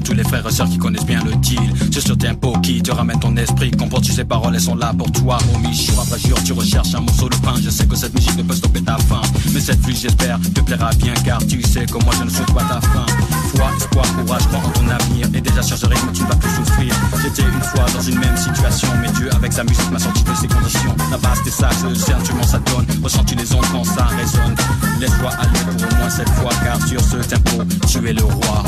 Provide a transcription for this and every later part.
Tous les frères et sœurs qui connaissent bien le deal. C'est sur tempo qui te ramène ton esprit, comprends tu ces paroles, elles sont là pour toi, homie. Jour après jour, tu recherches un morceau de pain. Je sais que cette musique ne peut stopper ta faim, mais cette pluie, j'espère, te plaira bien, car tu sais que moi je ne souhaite pas ta fin. Foi, espoir, courage, crois ton avenir, et déjà sur ce rythme, tu ne vas plus souffrir. J'étais une fois dans une même situation, mais Dieu, avec sa musique, m'a sorti de ces conditions. La base, je sais, tu m'en ça donne. Ressens-tu les ondes quand ça résonne? Laisse-toi aller pour au moins cette fois, car sur ce tempo, tu es le roi.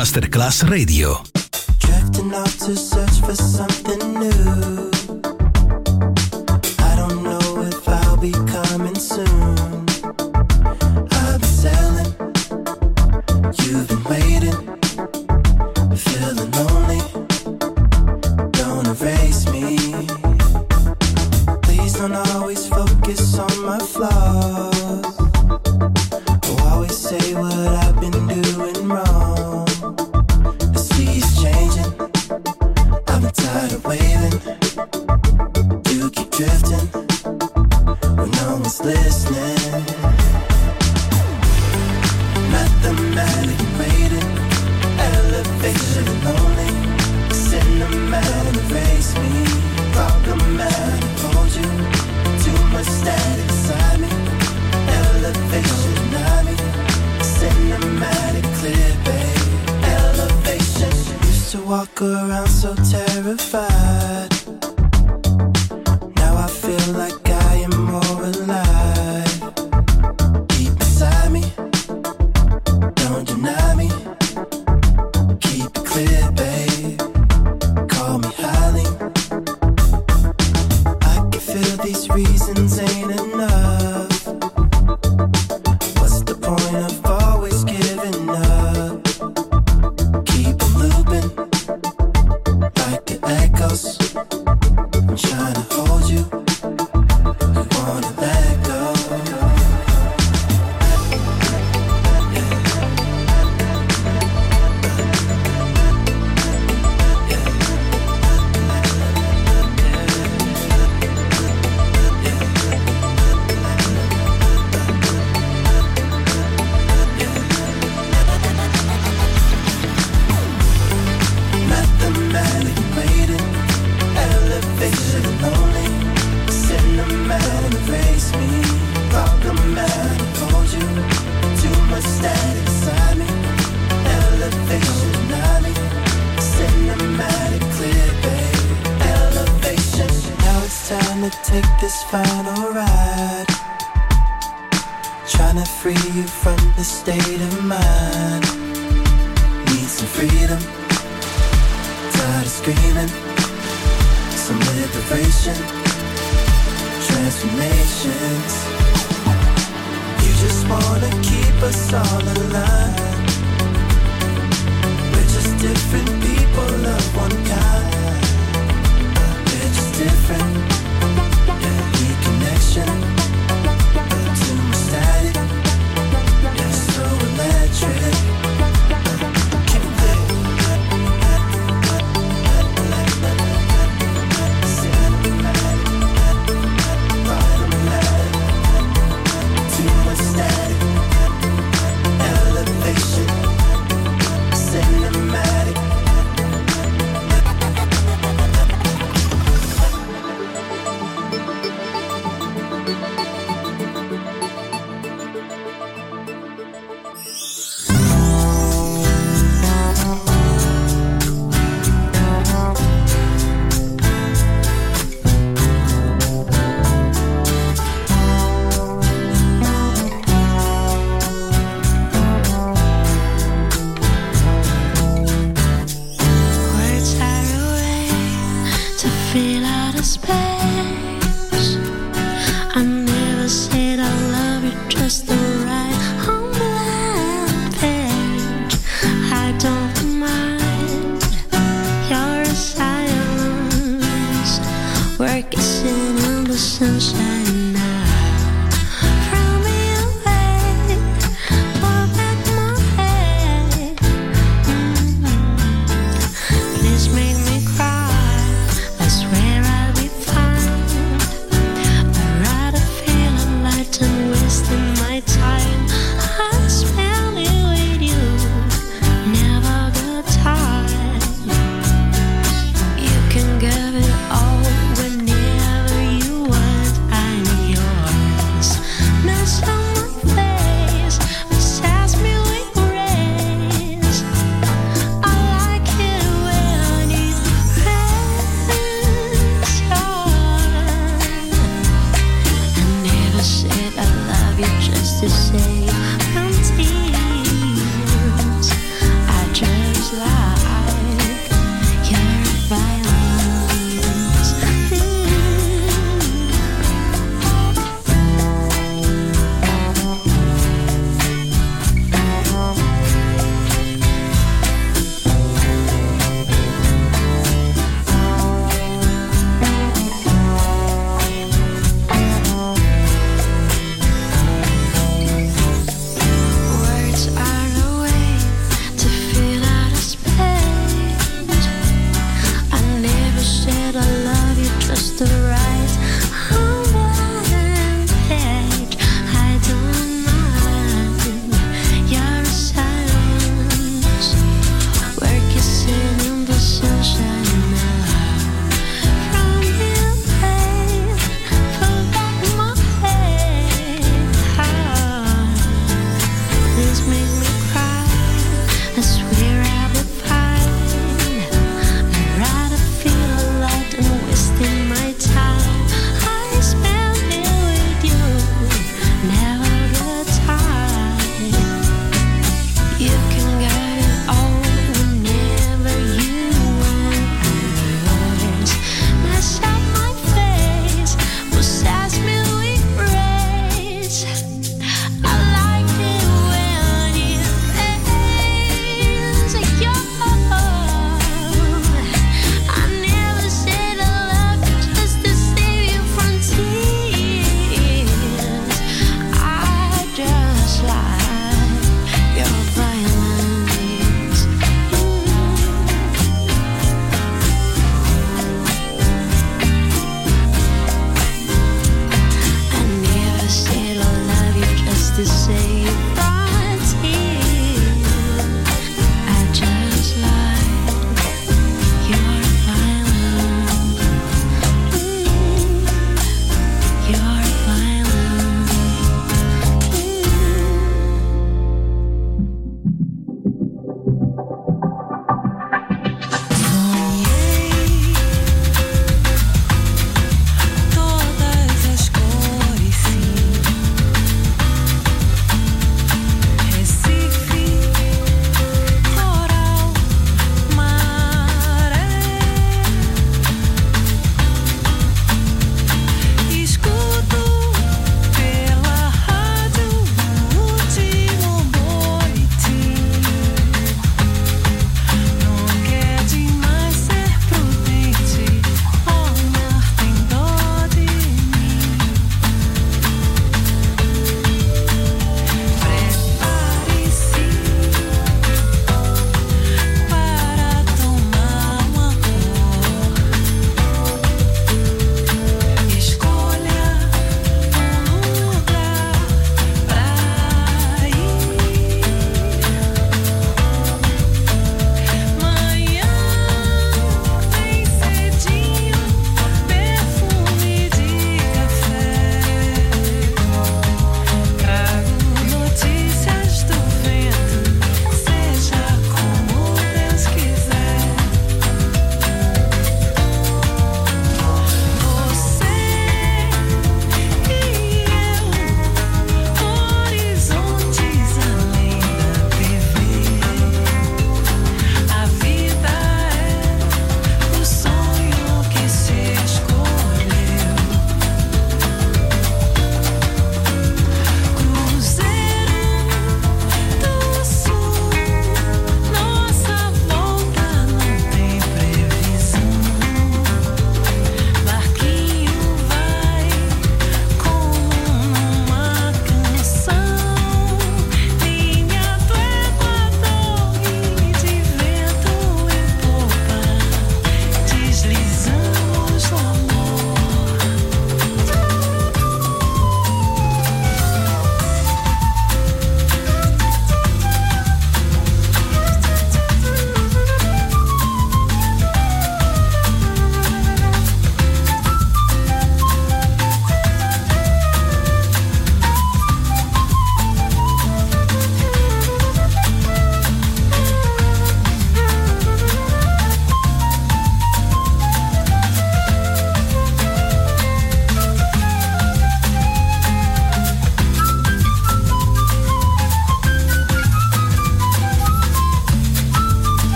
Masterclass Radio. final ride. Trying to free you from the state of mind. Need some freedom. Tired of screaming. Some liberation. Transformations. You just wanna keep us all alive. We're just different people of one kind. We're just different direction.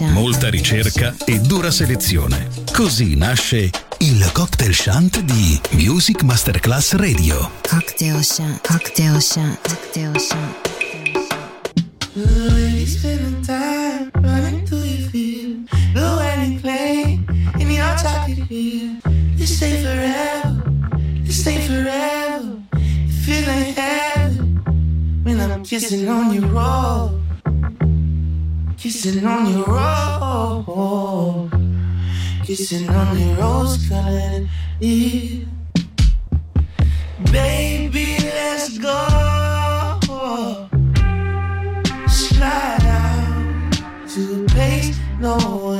Shant. Molta ricerca e dura selezione. Così nasce il cocktail shant di Music Masterclass Radio. Cocktail shant, cocktail shant, cocktail shant. Really spending time running through your field. Blue and clay in your chocolate field. This ain't forever, this ain't forever. Feeling heaven when I'm kissing on your roll. Kissing on your robe, kissing on your rose colored. Baby, let's go. Slide out to a place no one.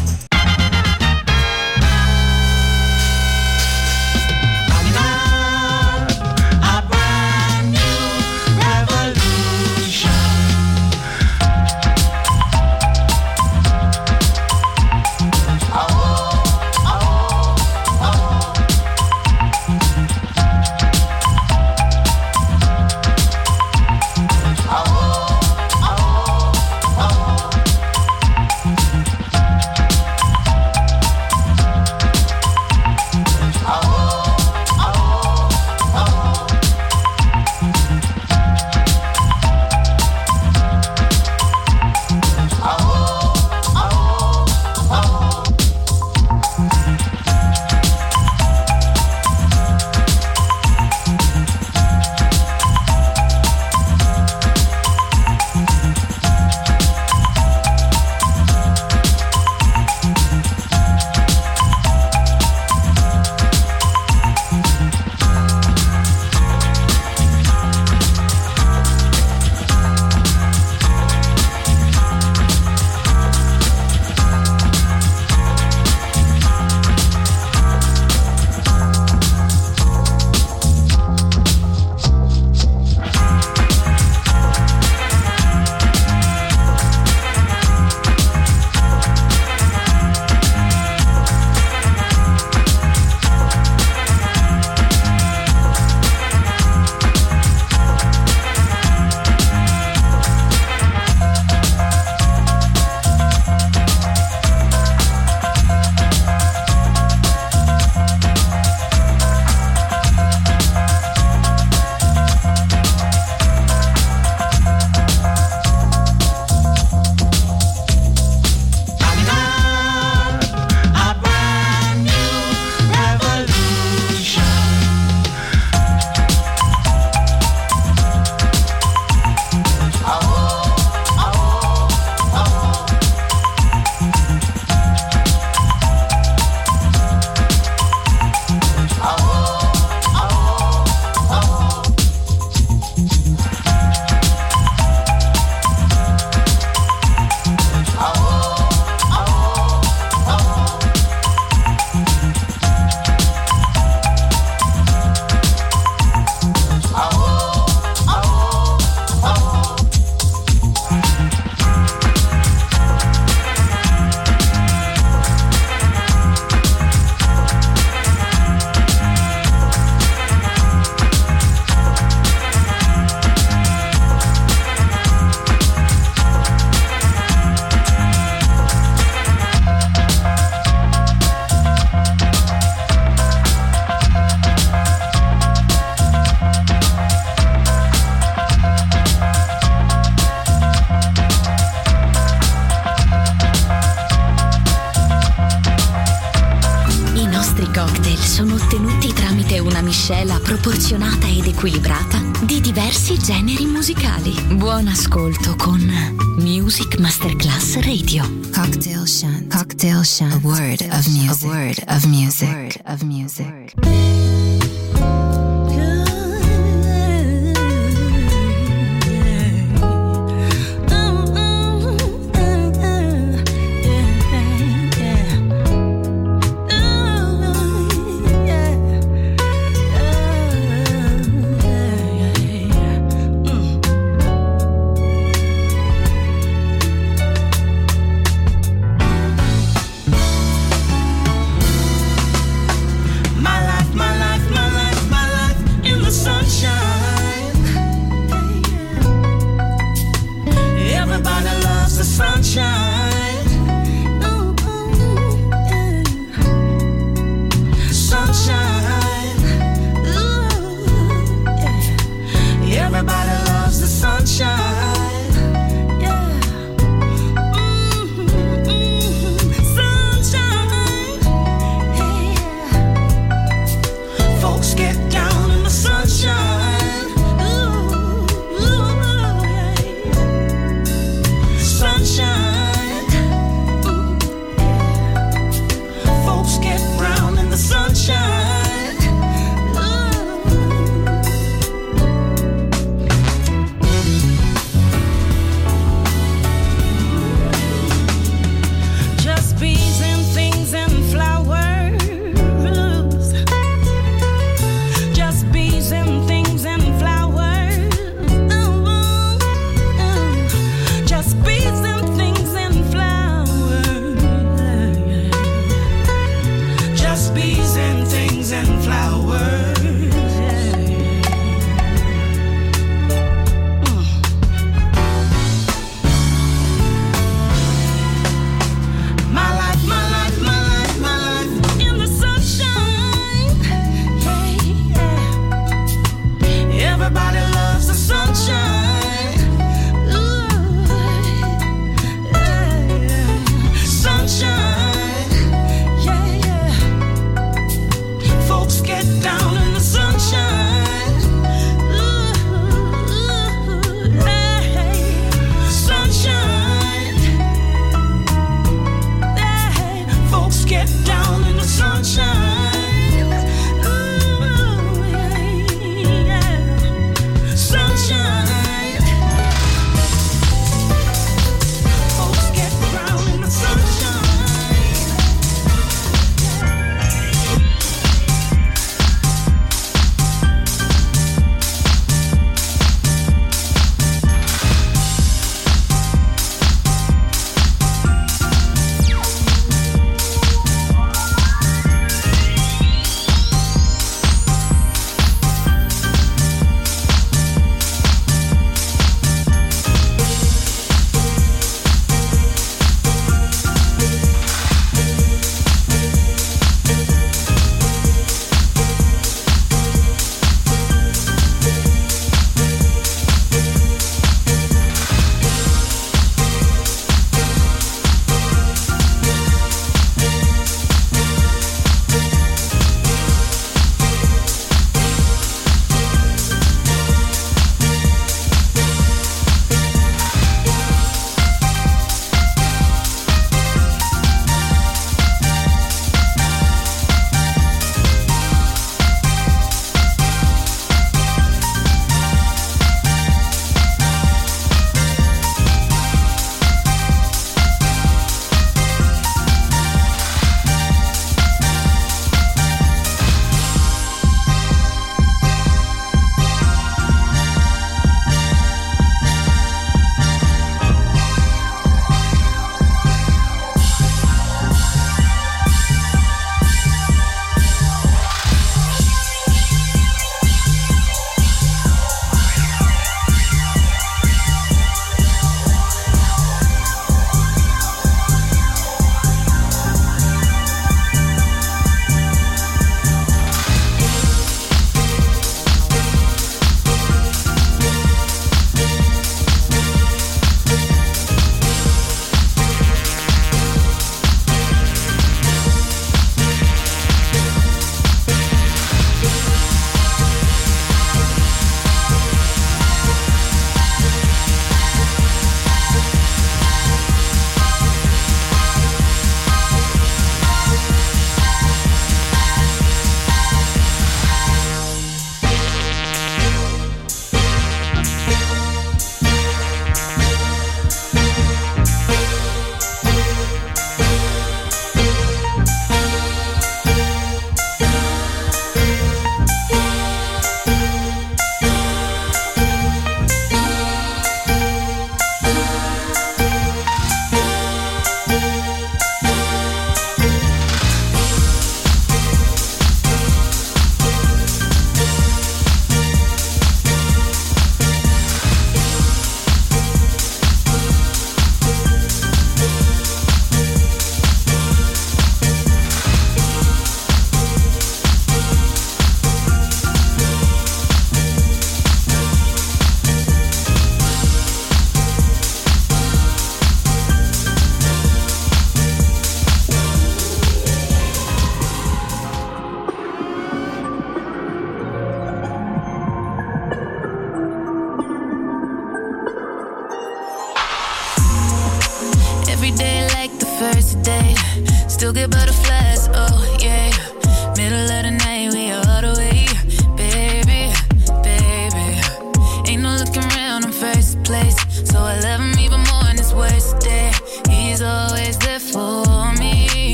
of music.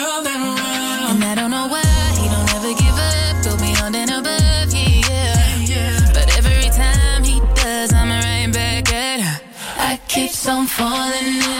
round and round. And I don't know why he don't ever give up, go beyond and above, yeah. yeah. But every time he does, I'm right back at her. I keep on falling in.